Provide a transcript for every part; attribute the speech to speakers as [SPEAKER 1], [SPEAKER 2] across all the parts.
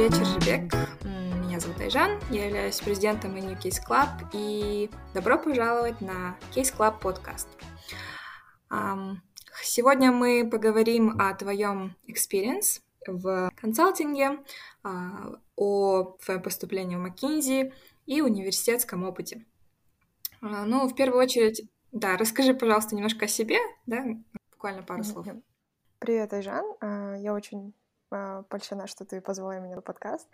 [SPEAKER 1] вечер, Жибек. Меня зовут Айжан, я являюсь президентом New Case Club, и добро пожаловать на Case Club подкаст. Сегодня мы поговорим о твоем experience в консалтинге, а, о твоем поступлении в McKinsey и университетском опыте. А, ну, в первую очередь, да, расскажи, пожалуйста, немножко о себе, да, буквально пару слов.
[SPEAKER 2] Привет, Айжан. А, я очень польщена, что ты позвала меня на подкаст.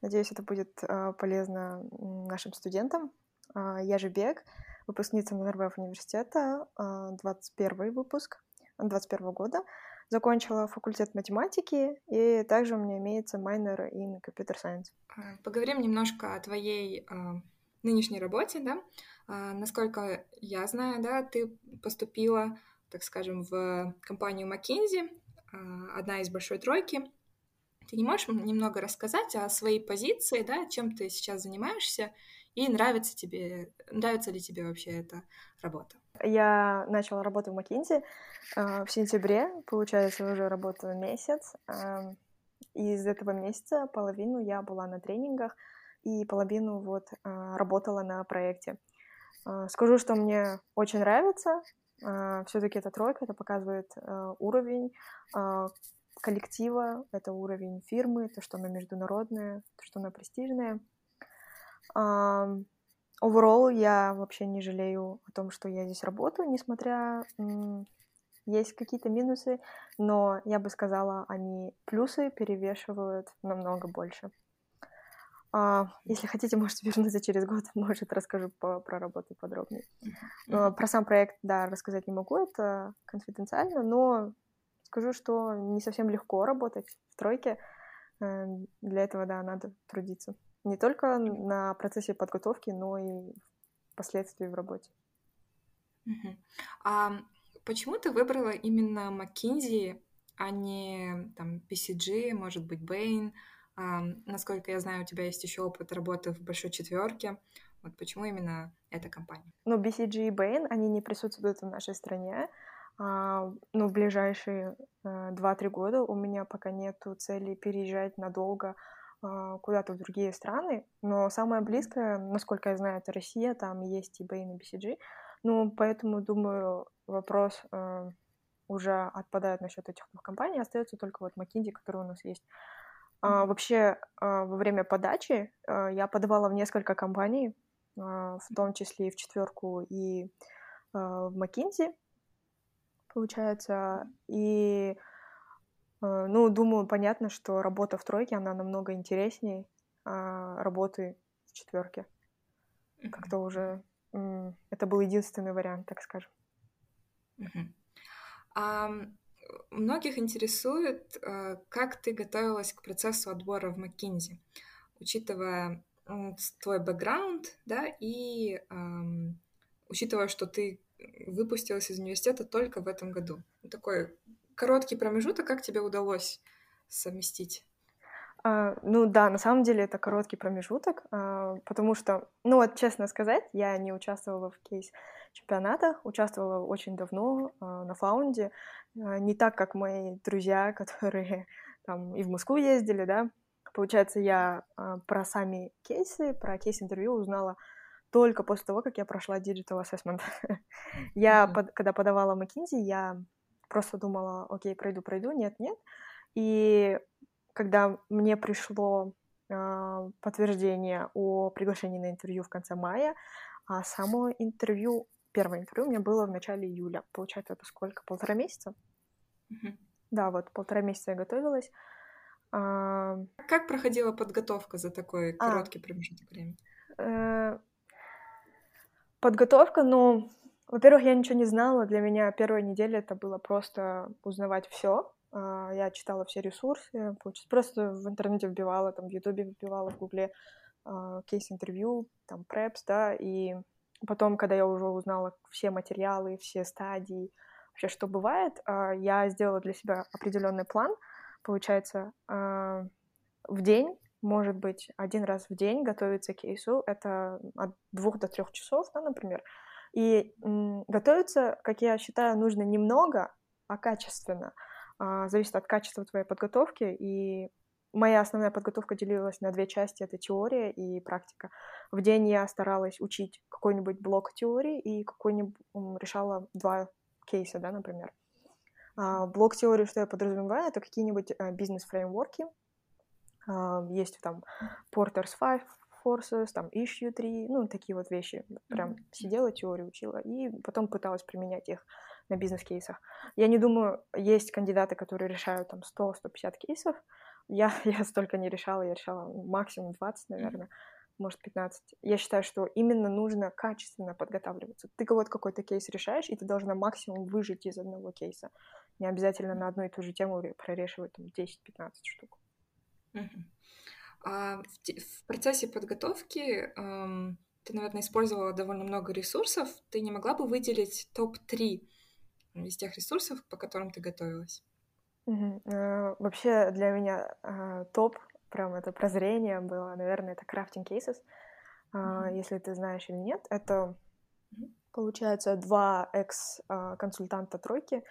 [SPEAKER 2] Надеюсь, это будет полезно нашим студентам. Я же Бег, выпускница НРВФ университета, 21 выпуск, 21 года. Закончила факультет математики, и также у меня имеется майнер in computer science.
[SPEAKER 1] Поговорим немножко о твоей нынешней работе, да, а, насколько я знаю, да, ты поступила, так скажем, в компанию McKinsey, а, одна из большой тройки. Ты не можешь немного рассказать о своей позиции, да, чем ты сейчас занимаешься, и нравится тебе, нравится ли тебе вообще эта работа?
[SPEAKER 2] Я начала работу в McKinsey э, в сентябре, получается, уже работаю месяц. Из этого месяца половину я была на тренингах, и половину вот э, работала на проекте. Э, скажу, что мне очень нравится. Все-таки это тройка, это показывает уровень коллектива, это уровень фирмы, то, что она международная, то, что она престижная. Overall, я вообще не жалею о том, что я здесь работаю, несмотря есть какие-то минусы, но я бы сказала, они плюсы перевешивают намного больше. А, если хотите, можете вернуться через год, может, расскажу по, про работу подробнее. Mm-hmm. Про сам проект, да, рассказать не могу, это конфиденциально, но скажу, что не совсем легко работать в тройке. Э, для этого, да, надо трудиться. Не только на процессе подготовки, но и впоследствии в работе.
[SPEAKER 1] А почему ты выбрала именно McKinsey, а не там BCG, может быть, Bain? Насколько я знаю, у тебя есть еще опыт работы в большой четверке. Вот почему именно эта компания?
[SPEAKER 2] Ну, BCG и Bain, они не присутствуют в нашей стране. А, ну, в ближайшие а, э, 2-3 года у меня пока нету цели переезжать надолго а, куда-то в другие страны. Но самое близкое, насколько я знаю, это Россия, там есть и Bain, и BCG. Ну, поэтому, думаю, вопрос э, уже отпадает насчет этих двух компаний. Остается только вот McKinsey, который у нас есть. А, вообще, а, во время подачи а, я подавала в несколько компаний, а, в том числе и в четверку, и в McKinsey, получается. И, а, ну, думаю, понятно, что работа в тройке, она намного интереснее а, работы в четверке. Как-то уже это был единственный вариант, так скажем.
[SPEAKER 1] Многих интересует, э, как ты готовилась к процессу отбора в McKinsey, учитывая твой бэкграунд, да, и эм, учитывая, что ты выпустилась из университета только в этом году. Такой короткий промежуток, как тебе удалось совместить?
[SPEAKER 2] Uh, ну да, на самом деле это короткий промежуток, uh, потому что, ну вот честно сказать, я не участвовала в кейс-чемпионатах, участвовала очень давно uh, на фаунде, не так, как мои друзья, которые там и в Москву ездили, да. Получается, я про сами кейсы, про кейс-интервью узнала только после того, как я прошла Digital Assessment. я, mm-hmm. под, когда подавала McKinsey, я просто думала, окей, пройду, пройду, нет, нет. И когда мне пришло э, подтверждение о приглашении на интервью в конце мая, а само интервью, первое интервью у меня было в начале июля. Получается, это сколько? Полтора месяца? Mm-hmm. Да, вот полтора месяца я готовилась.
[SPEAKER 1] А... Как проходила подготовка за такой а. короткий промежуток времени? Э,
[SPEAKER 2] подготовка, ну, во-первых, я ничего не знала. Для меня первая неделя это было просто узнавать все а, я читала все ресурсы, просто в интернете вбивала, там, в Ютубе вбивала, в Гугле а, кейс-интервью, там, препс, да, и потом, когда я уже узнала все материалы, все стадии, вообще, что бывает, а, я сделала для себя определенный план, получается, в день, может быть, один раз в день готовиться к кейсу, это от двух до трех часов, да, например, и готовиться, как я считаю, нужно немного, а качественно — а, зависит от качества твоей подготовки и моя основная подготовка делилась на две части, это теория и практика. В день я старалась учить какой-нибудь блок теории и какой-нибудь решала два кейса, да, например. А, блок теории, что я подразумеваю, это какие-нибудь а, бизнес-фреймворки. Есть там Porter's Five Forces, там Issue 3, ну, такие вот вещи. Прям сидела, теорию учила, и потом пыталась применять их на бизнес-кейсах. Я не думаю, есть кандидаты, которые решают там 100-150 кейсов. Я, я столько не решала, я решала максимум 20, наверное, может 15. Я считаю, что именно нужно качественно подготавливаться. Ты вот какой-то кейс решаешь, и ты должна максимум выжить из одного кейса. Не обязательно на одну и ту же тему прорешивать там 10-15 штук.
[SPEAKER 1] А в, в процессе подготовки эм, ты, наверное, использовала довольно много ресурсов. Ты не могла бы выделить топ-3 из тех ресурсов, по которым ты готовилась?
[SPEAKER 2] Угу. Вообще для меня э, топ, прям это прозрение было, наверное, это крафтинг cases. Э, если ты знаешь или нет, это получается два экс-консультанта тройки.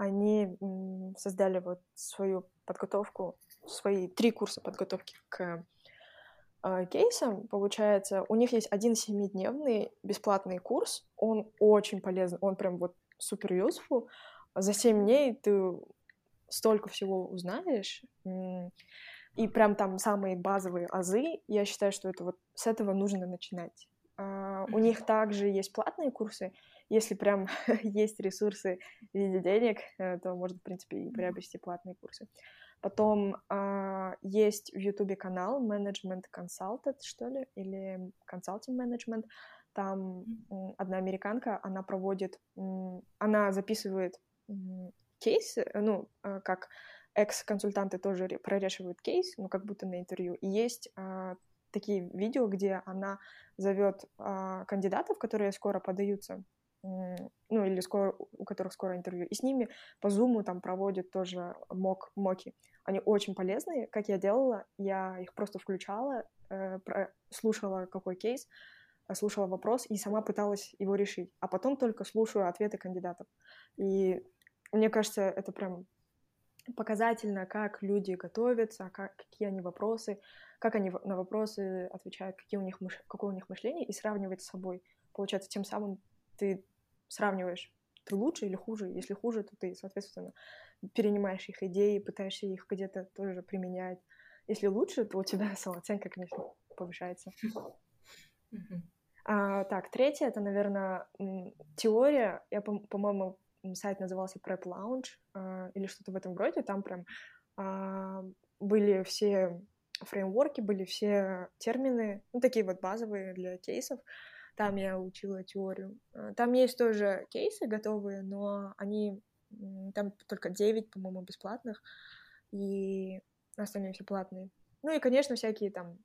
[SPEAKER 2] Они создали вот свою подготовку, свои три курса подготовки к э, кейсам. Получается, у них есть один семидневный бесплатный курс. Он очень полезный, он прям вот супер useful. За семь дней ты столько всего узнаешь, и прям там самые базовые азы, я считаю, что это вот с этого нужно начинать. Uh, у них также есть платные курсы. Если прям есть ресурсы в виде денег, э, то можно, в принципе, и приобрести платные курсы. Потом uh, есть в Ютубе канал Management Consulted, что ли, или Consulting Management. Там одна американка, она проводит, она записывает кейс, э, ну, э, как экс-консультанты тоже прорешивают кейс, ну, как будто на интервью. И есть а, такие видео, где она зовет а, кандидатов, которые скоро подаются, ну, или скоро, у которых скоро интервью, и с ними по зуму там проводят тоже мок, моки. Они очень полезные. Как я делала, я их просто включала, э, слушала какой кейс, слушала вопрос и сама пыталась его решить. А потом только слушаю ответы кандидатов. И мне кажется, это прям показательно, как люди готовятся, как, какие они вопросы, как они на вопросы отвечают, какие у них мыш... какое у них мышление, и сравнивать с собой. Получается, тем самым ты сравниваешь, ты лучше или хуже. Если хуже, то ты, соответственно, перенимаешь их идеи, пытаешься их где-то тоже применять. Если лучше, то у тебя самооценка, конечно, повышается. А, так, третье, это, наверное, теория. Я, по-моему, сайт назывался Prep Lounge э, или что-то в этом роде, там прям э, были все фреймворки, были все термины, ну, такие вот базовые для кейсов, там я учила теорию. А, там есть тоже кейсы готовые, но они, там только 9, по-моему, бесплатных, и остальные все платные. Ну и, конечно, всякие там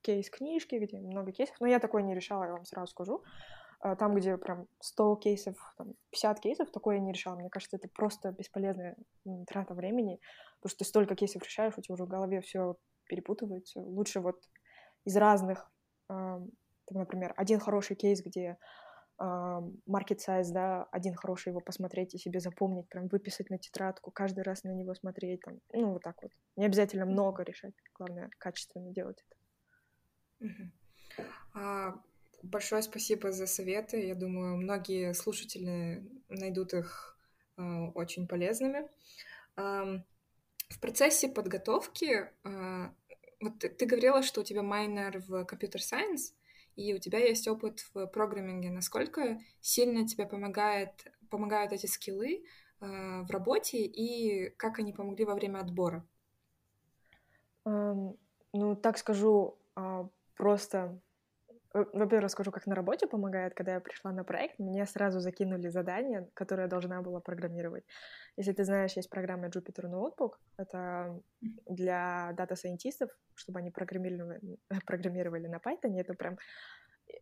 [SPEAKER 2] кейс-книжки, где много кейсов, но я такое не решала, я вам сразу скажу. А, там, где прям 100 кейсов, там, 50 кейсов, такое я не решала. Мне кажется, это просто бесполезная трата времени, потому что ты столько кейсов решаешь, у тебя уже в голове все перепутывается. Лучше вот из разных, там, например, один хороший кейс, где market size, да, один хороший его посмотреть и себе запомнить, прям выписать на тетрадку, каждый раз на него смотреть, там, ну, вот так вот. Не обязательно много решать, главное, качественно делать это.
[SPEAKER 1] Uh-huh. А Большое спасибо за советы. Я думаю, многие слушатели найдут их э, очень полезными. Э, в процессе подготовки, э, вот ты, ты говорила, что у тебя майнер в компьютер сайенс, и у тебя есть опыт в программинге. Насколько сильно тебе помогает, помогают эти скиллы э, в работе, и как они помогли во время отбора?
[SPEAKER 2] Um, ну, так скажу, uh, просто во-первых, расскажу, как на работе помогает. Когда я пришла на проект, мне сразу закинули задание, которое я должна была программировать. Если ты знаешь, есть программа Jupyter Notebook. Это для дата-сайентистов, чтобы они программировали, программировали на Python. Это прям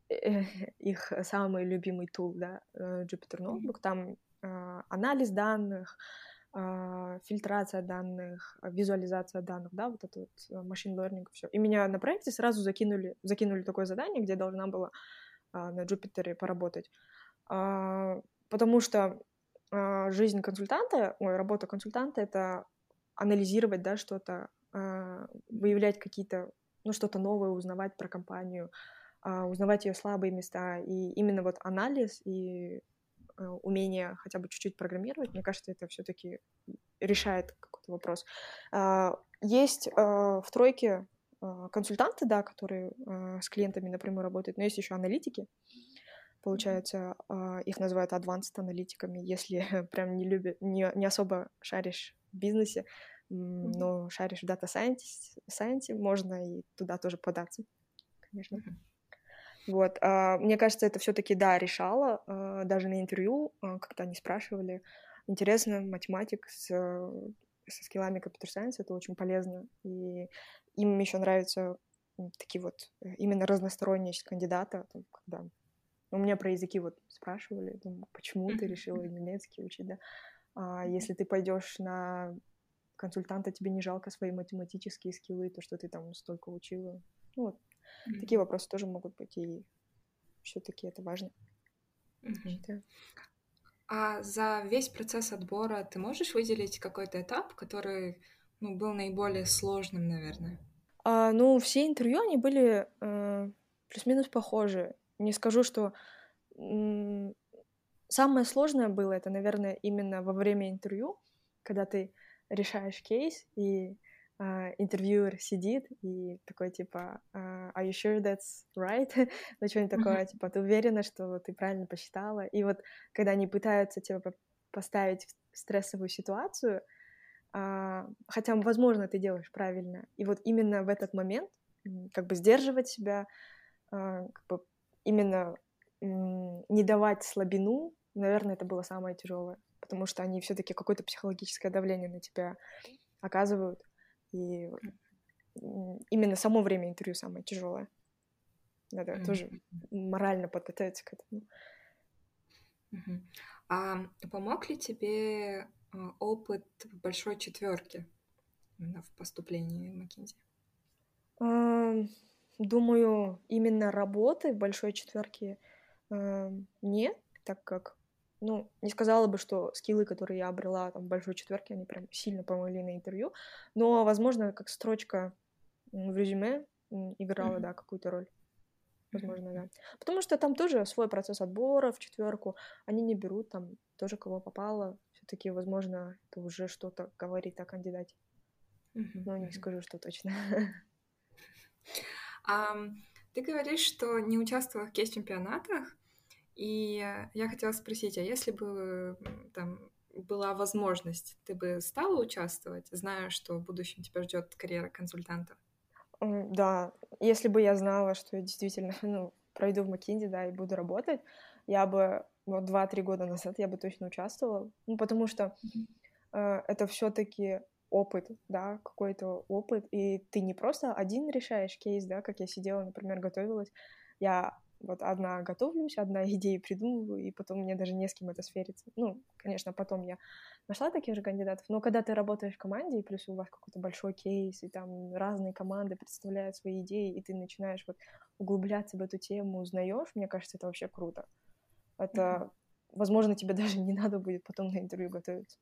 [SPEAKER 2] э, их самый любимый тул, да, э, Jupyter Notebook. Там анализ данных, а, фильтрация данных, визуализация данных, да, вот это вот э, machine learning, все. И меня на проекте сразу закинули, закинули такое задание, где должна была а, на Jupyter поработать. А, потому что жизнь консультанта, ой, работа консультанта — это анализировать, да, что-то, а, выявлять какие-то, ну, что-то новое, узнавать про компанию, а, узнавать ее слабые места. И именно вот анализ и а, умение хотя бы чуть-чуть программировать, мне кажется, это все-таки решает какой-то вопрос. Есть в тройке консультанты, да, которые с клиентами напрямую работают, но есть еще аналитики. Получается, их называют advanced аналитиками, если прям не любят, не, не особо шаришь в бизнесе, но шаришь в дата сайенсе, можно и туда тоже податься, конечно. Вот, а, мне кажется, это все-таки да решало, а, даже на интервью, а, когда они спрашивали, интересно, математик с, со скиллами компьютер сайенс это очень полезно, и им еще нравятся такие вот э, именно разносторонние кандидаты, когда у меня про языки вот спрашивали, думаю, почему ты решила немецкий учить, да? А если ты пойдешь на консультанта, тебе не жалко свои математические скиллы, то, что ты там столько учила. Ну, вот. Mm-hmm. Такие вопросы тоже могут быть, и все-таки это важно.
[SPEAKER 1] Mm-hmm. А за весь процесс отбора ты можешь выделить какой-то этап, который ну, был наиболее сложным, наверное?
[SPEAKER 2] А, ну, все интервью, они были э, плюс-минус похожи. Не скажу, что м- самое сложное было это, наверное, именно во время интервью, когда ты решаешь кейс, и Uh, интервьюер сидит и такой типа uh, Are you sure that's right? ну что-нибудь такое, типа ты уверена, что ты правильно посчитала? И вот когда они пытаются тебя поставить в стрессовую ситуацию, uh, хотя, возможно, ты делаешь правильно, и вот именно в этот момент как бы сдерживать себя, как бы именно не давать слабину, наверное, это было самое тяжелое потому что они все-таки какое-то психологическое давление на тебя оказывают. И именно само время интервью самое тяжелое. Надо mm-hmm. тоже морально подготовиться к этому.
[SPEAKER 1] Mm-hmm. А помог ли тебе а, опыт в большой четверке именно в поступлении в Маккензи?
[SPEAKER 2] Думаю, именно работы в большой четверке нет, так как ну, не сказала бы, что скиллы, которые я обрела там в большой четверке, они прям сильно помогли на интервью, но, возможно, как строчка в резюме играла, mm-hmm. да, какую-то роль. Возможно, да. Потому что там тоже свой процесс отбора в четверку. Они не берут там тоже кого попало. Все-таки, возможно, это уже что-то говорит о кандидате. Mm-hmm. Но не скажу, что точно.
[SPEAKER 1] Um, ты говоришь, что не участвовала в кейс-чемпионатах, и я хотела спросить, а если бы там была возможность, ты бы стала участвовать, зная, что в будущем тебя ждет карьера консультанта?
[SPEAKER 2] Да, если бы я знала, что я действительно ну, пройду в Макинди, да, и буду работать, я бы вот два-три года назад я бы точно участвовала, ну, потому что э, это все-таки опыт, да, какой-то опыт, и ты не просто один решаешь кейс, да, как я сидела, например, готовилась, я вот одна готовлюсь, одна идеи придумываю, и потом мне даже не с кем это свериться. Ну, конечно, потом я нашла таких же кандидатов, но когда ты работаешь в команде, и плюс у вас какой-то большой кейс, и там разные команды представляют свои идеи, и ты начинаешь вот углубляться в эту тему, узнаешь, мне кажется, это вообще круто. Это, mm-hmm. возможно, тебе даже не надо будет потом на интервью готовиться.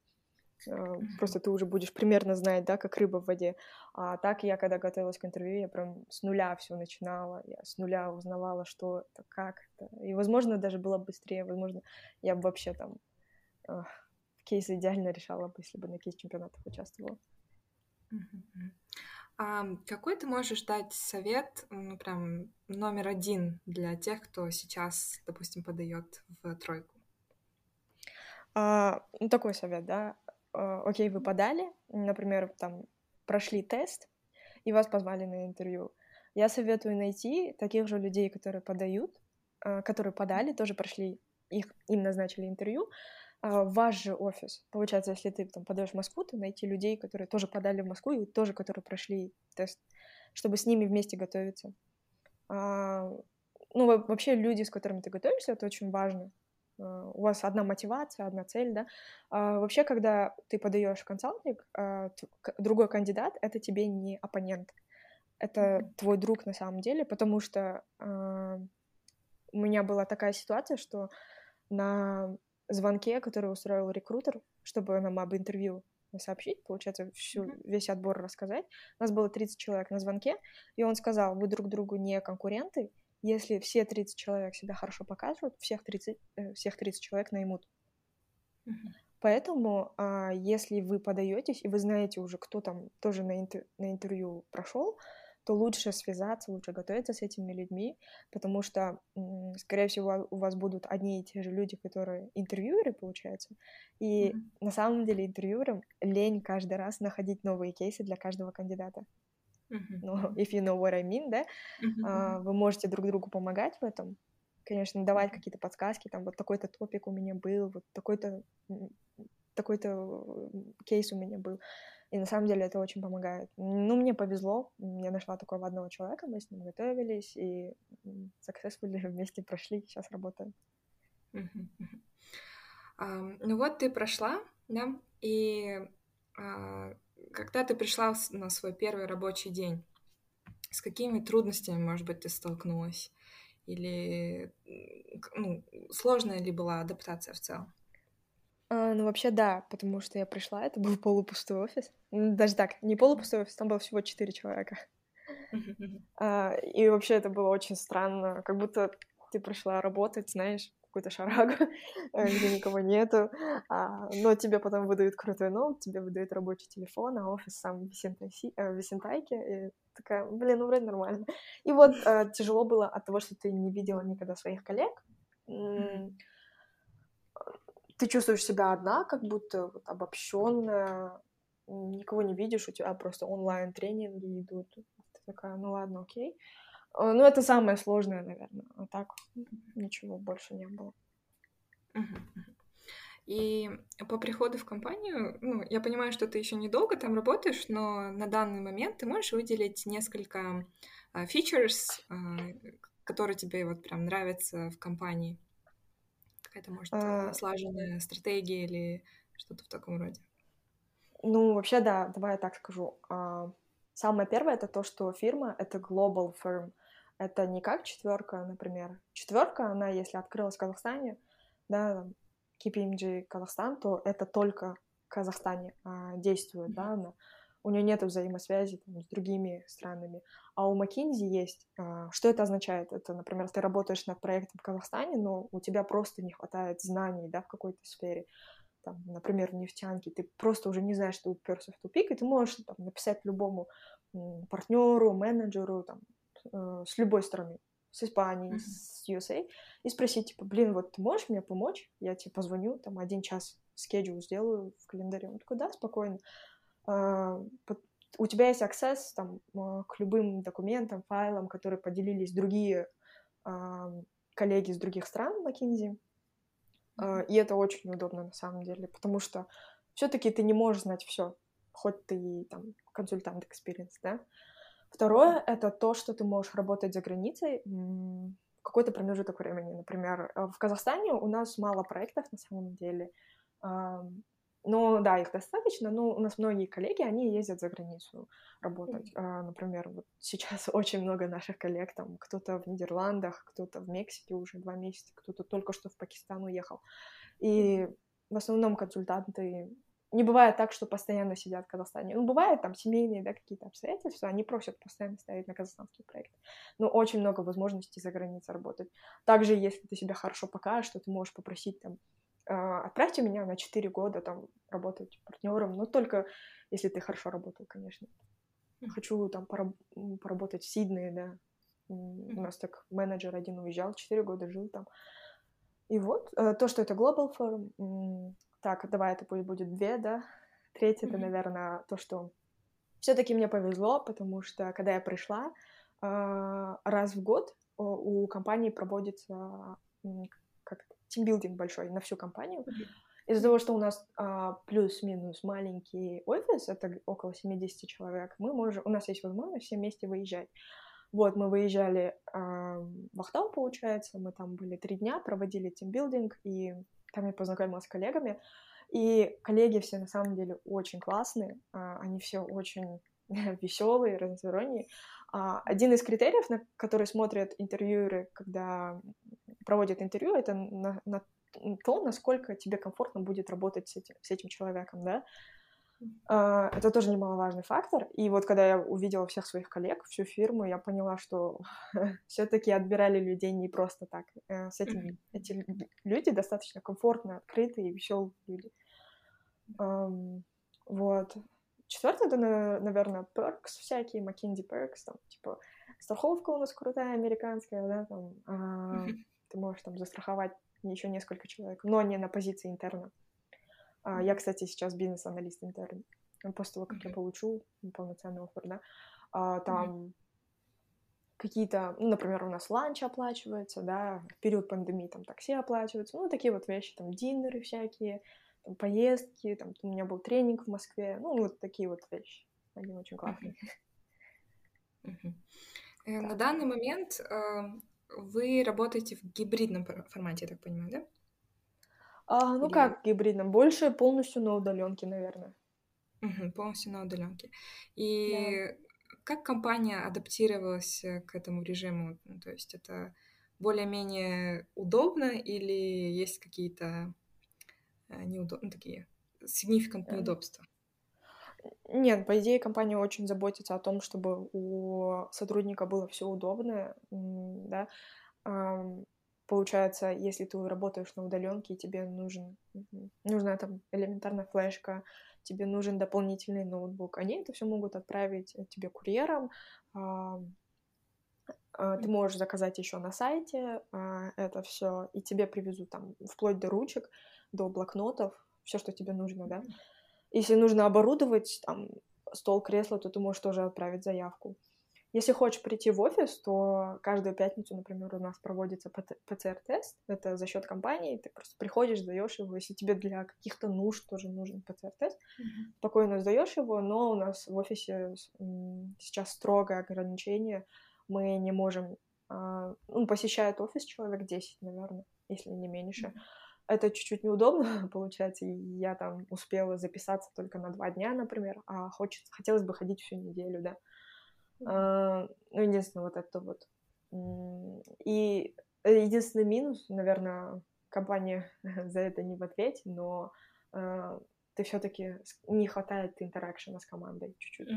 [SPEAKER 2] Э, просто ты уже будешь примерно знать, да, как рыба в воде. А так я, когда готовилась к интервью, я прям с нуля все начинала, я с нуля узнавала, что это, как это. И, возможно, даже было быстрее, возможно, я бы вообще там э, кейсы идеально решала бы, если бы на кейс-чемпионатах участвовала.
[SPEAKER 1] А какой ты можешь дать совет, ну, прям номер один для тех, кто сейчас, допустим, подает в тройку?
[SPEAKER 2] А, ну, такой совет, да. А, окей, вы подали, например, там прошли тест, и вас позвали на интервью. Я советую найти таких же людей, которые подают, а, которые подали, тоже прошли, их, им назначили интервью, а, в ваш же офис. Получается, если ты там подаешь в Москву, то найти людей, которые тоже подали в Москву и тоже, которые прошли тест, чтобы с ними вместе готовиться. Ну, вообще люди, с которыми ты готовишься, это очень важно. Э, у вас одна мотивация, одна цель, да. А вообще, когда ты подаешь консалтинг, а, другой кандидат — это тебе не оппонент, это mm-hmm. твой друг на самом деле, потому что а, у меня была такая ситуация, что на звонке, который устроил рекрутер, чтобы нам об интервью сообщить, получается, всю, весь отбор рассказать. У нас было 30 человек на звонке, и он сказал, вы друг другу не конкуренты, если все 30 человек себя хорошо показывают, всех 30, э, всех 30 человек наймут. Mm-hmm. Поэтому, а, если вы подаетесь, и вы знаете уже, кто там тоже на, интер- на интервью прошел, то лучше связаться, лучше готовиться с этими людьми, потому что, скорее всего, у вас будут одни и те же люди, которые интервьюеры, получается. И mm-hmm. на самом деле интервьюерам лень каждый раз находить новые кейсы для каждого кандидата. Mm-hmm. Ну, if you know what I mean, да? Mm-hmm. А, вы можете друг другу помогать в этом, конечно, давать какие-то подсказки, там вот такой-то топик у меня был, вот такой-то такой-то кейс у меня был. И на самом деле это очень помогает. Ну, мне повезло, я нашла такого одного человека, мы с ним готовились, и successfully вместе прошли, сейчас работаем.
[SPEAKER 1] ну вот ты прошла, да, и uh, когда ты пришла на свой первый рабочий день, с какими трудностями, может быть, ты столкнулась? Или ну, сложная ли была адаптация в целом?
[SPEAKER 2] А, ну, вообще, да, потому что я пришла, это был полупустой офис. Даже так, не полупустой офис, там было всего четыре человека. А, и вообще это было очень странно, как будто ты пришла работать, знаешь, какую-то шарагу, э, где никого нету, а, но тебе потом выдают крутой ноут, тебе выдают рабочий телефон, а офис сам в э, Висентайке, и такая, блин, ну вроде нормально. И вот э, тяжело было от того, что ты не видела никогда своих коллег, ты чувствуешь себя одна, как будто вот, обобщенная, никого не видишь, у тебя просто онлайн тренинги идут. Ты такая, ну ладно, окей. А, ну, это самое сложное, наверное. А так ничего больше не было.
[SPEAKER 1] И по приходу в компанию, ну, я понимаю, что ты еще недолго там работаешь, но на данный момент ты можешь выделить несколько uh, features, uh, которые тебе вот прям нравятся в компании. Какая-то, может, а... слаженная стратегия или что-то в таком роде?
[SPEAKER 2] Ну, вообще, да, давай я так скажу. А, самое первое это то, что фирма это global firm. Это не как четверка, например. Четверка, она, если открылась в Казахстане, да, KPMG Казахстан, то это только в Казахстане а, действует, mm-hmm. да, она у нее нет взаимосвязи там, с другими странами. А у McKinsey есть. А, что это означает? Это, например, ты работаешь над проектом в Казахстане, но у тебя просто не хватает знаний да, в какой-то сфере. Там, например, в нефтянке, ты просто уже не знаешь, что уперся в тупик, и ты можешь там, написать любому партнеру, менеджеру там, э, с любой стороны, с Испании, mm-hmm. с USA, и спросить, типа, блин, вот ты можешь мне помочь? Я тебе позвоню, там, один час скеджул сделаю в календаре. Он такой, да, спокойно. А, у тебя есть аксесс там, а, к любым документам, файлам, которые поделились другие а, коллеги из других стран McKinsey. И это очень удобно на самом деле, потому что все-таки ты не можешь знать все, хоть ты там консультант experience, да. Второе — это то, что ты можешь работать за границей какой-то промежуток времени. Например, в Казахстане у нас мало проектов на самом деле. Но да, их достаточно, но у нас многие коллеги, они ездят за границу работать. Mm-hmm. Например, вот сейчас очень много наших коллег, там кто-то в Нидерландах, кто-то в Мексике уже два месяца, кто-то только что в Пакистан уехал. И в основном консультанты не бывает так, что постоянно сидят в Казахстане. Ну, бывает там семейные, да, какие-то обстоятельства, они просят постоянно ставить на казахстанский проект. Но очень много возможностей за границей работать. Также, если ты себя хорошо покажешь, то ты можешь попросить там а, отправьте меня на 4 года там работать партнером, но только если ты хорошо работал, конечно. Хочу там пораб- поработать в Сиднее, да. У нас так менеджер один уезжал, 4 года жил там. И вот, э, то, что это Global Forum, так, давай это пусть будет две, да. Третье, это, наверное, то, что все-таки мне повезло, потому что когда я пришла, а, раз в год у компании проводится как тимбилдинг большой на всю компанию. Из-за того, что у нас а, плюс-минус маленький офис, это около 70 человек, мы можем, у нас есть возможность все вместе выезжать. Вот, мы выезжали э, в Ахтау, получается, мы там были три дня, проводили тимбилдинг, и там я познакомилась с коллегами. И коллеги все на самом деле очень классные, э, они все очень веселые, разносторонние. Э, один из критериев, на который смотрят интервьюеры, когда проводят интервью, это на, на то, насколько тебе комфортно будет работать с этим, с этим человеком, да. Uh, это тоже немаловажный фактор. И вот когда я увидела всех своих коллег, всю фирму, я поняла, что все-таки отбирали людей не просто так. Uh, с этими эти люди достаточно комфортные, открытые и веселые люди. Вот. Четвертое, это, наверное, perks всякие, McKinsey perks, там, типа, страховка у нас крутая, американская, да, там, а, ты можешь там застраховать еще несколько человек, но не на позиции интерна. А, я, кстати, сейчас бизнес-аналист интерн. После того, как я получу полноценный оффер, да, а, там какие-то, ну, например, у нас ланч оплачивается, да, в период пандемии там такси оплачиваются, ну, такие вот вещи, там, динеры всякие, там, поездки, там, у меня был тренинг в Москве, ну, вот такие вот вещи. Они очень классные.
[SPEAKER 1] Uh-huh. На данный момент э, вы работаете в гибридном формате, я так понимаю, да?
[SPEAKER 2] А, ну Или... как гибридном? Больше полностью на удаленке, наверное.
[SPEAKER 1] Угу, полностью на удаленке. И да. как компания адаптировалась э, к этому режиму? Ну, то есть это более-менее удобно или есть какие-то э, неудобные ну, такие significant неудобства?
[SPEAKER 2] Нет, по идее, компания очень заботится о том, чтобы у сотрудника было все удобно, да. Получается, если ты работаешь на удаленке, тебе нужен, нужна там элементарная флешка, тебе нужен дополнительный ноутбук, они это все могут отправить тебе курьером. А, ты можешь заказать еще на сайте а, это все, и тебе привезут там вплоть до ручек, до блокнотов, все, что тебе нужно, да. Если нужно оборудовать там стол, кресло, то ты можешь тоже отправить заявку. Если хочешь прийти в офис, то каждую пятницу, например, у нас проводится ПЦР-тест. Это за счет компании. Ты просто приходишь, сдаешь его. Если тебе для каких-то нужд тоже нужен ПЦР-тест, mm-hmm. спокойно сдаешь его. Но у нас в офисе сейчас строгое ограничение. Мы не можем... А, ну, посещает офис человек 10, наверное, если не меньше. Mm-hmm это чуть-чуть неудобно получается. Я там успела записаться только на два дня, например, а хочется, хотелось бы ходить всю неделю, да. А, ну, единственное, вот это вот. И единственный минус, наверное, компания за это не в ответе, но э, ты все-таки не хватает интеракшена с командой чуть-чуть.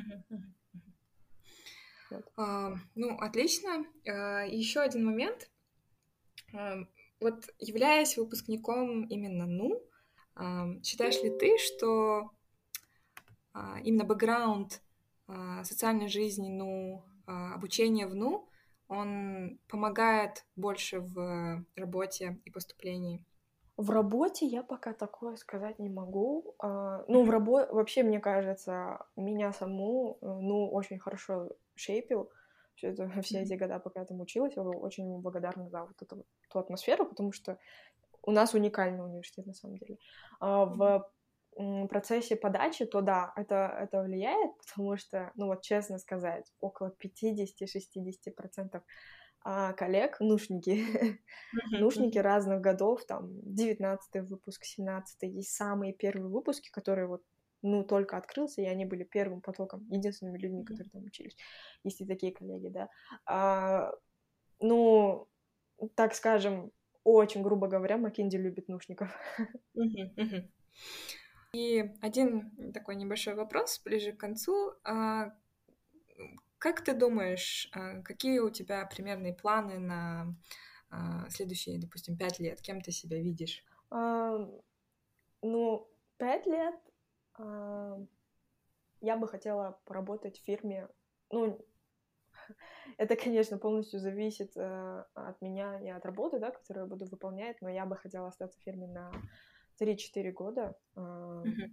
[SPEAKER 1] Вот. А, ну, отлично. А, еще один момент. А, вот являясь выпускником именно НУ, а, считаешь ли ты, что а, именно бэкграунд а, социальной жизни, ну, а, обучение в НУ, он помогает больше в работе и поступлении?
[SPEAKER 2] В работе я пока такое сказать не могу. А, ну, в работе вообще, мне кажется, меня саму, э, ну, очень хорошо шейпил все это, все эти года, пока я там училась. Я очень благодарна за вот эту, ту атмосферу, потому что у нас уникальный университет, на самом деле. В процессе подачи, то да, это, это влияет, потому что, ну вот честно сказать, около 50-60% а, коллег, нушники, нушники разных годов, там, 19 выпуск, 17 есть самые первые выпуски, которые вот, ну, только открылся, и они были первым потоком, единственными людьми, которые там учились. Есть и такие коллеги, да. А, ну, так скажем, очень грубо говоря, Макинди любит нушников.
[SPEAKER 1] И один такой небольшой вопрос ближе к концу. А, как ты думаешь, а, какие у тебя примерные планы на а, следующие, допустим, пять лет? Кем ты себя видишь?
[SPEAKER 2] Ну, пять лет я бы хотела поработать в фирме. Ну, это, конечно, полностью зависит э, от меня и от работы, да, которую я буду выполнять, но я бы хотела остаться в фирме на 3-4 года, mm-hmm.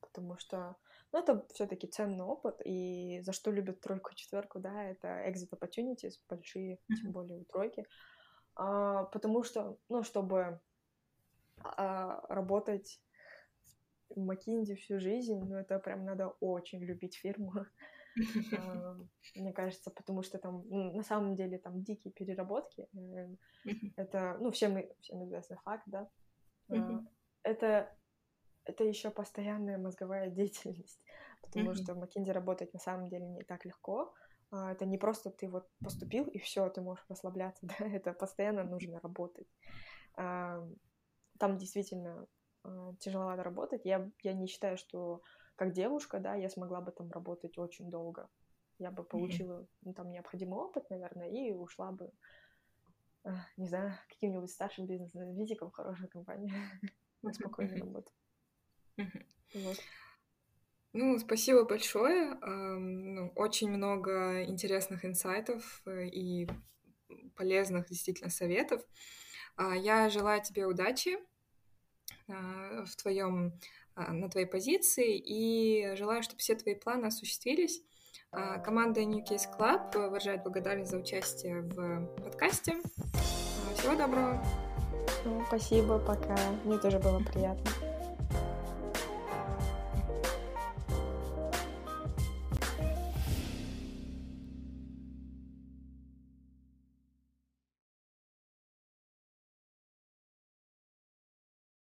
[SPEAKER 2] потому что ну, это все-таки ценный опыт, и за что любят тройку четверку, да, это exit opportunities, большие, mm-hmm. тем более у тройки, а, потому что, ну, чтобы а, работать в Макинди всю жизнь, ну, это прям надо очень любить фирму, а, мне кажется, потому что там на самом деле там дикие переработки, э, это, ну, всем, всем известный факт, да, это, это еще постоянная мозговая деятельность, потому mm-hmm. что в Макинде работать на самом деле не так легко. А, это не просто ты вот поступил и все, ты можешь расслабляться, да, это постоянно нужно работать. А, там действительно а, тяжеловато работать. Я, я не считаю, что как девушка, да, я смогла бы там работать очень долго. Я бы получила ну, там необходимый опыт, наверное, и ушла бы, не знаю, каким-нибудь старшим бизнес-аналитиком в хорошей компании на спокойную работу.
[SPEAKER 1] Вот. Ну, спасибо большое. Ну, очень много интересных инсайтов э, и полезных действительно советов. А, я желаю тебе удачи а, в твоем, а, на твоей позиции и желаю, чтобы все твои планы осуществились. Команда New Case Club выражает благодарность за участие в подкасте. Всего доброго.
[SPEAKER 2] Ну, спасибо, пока. Мне тоже было приятно.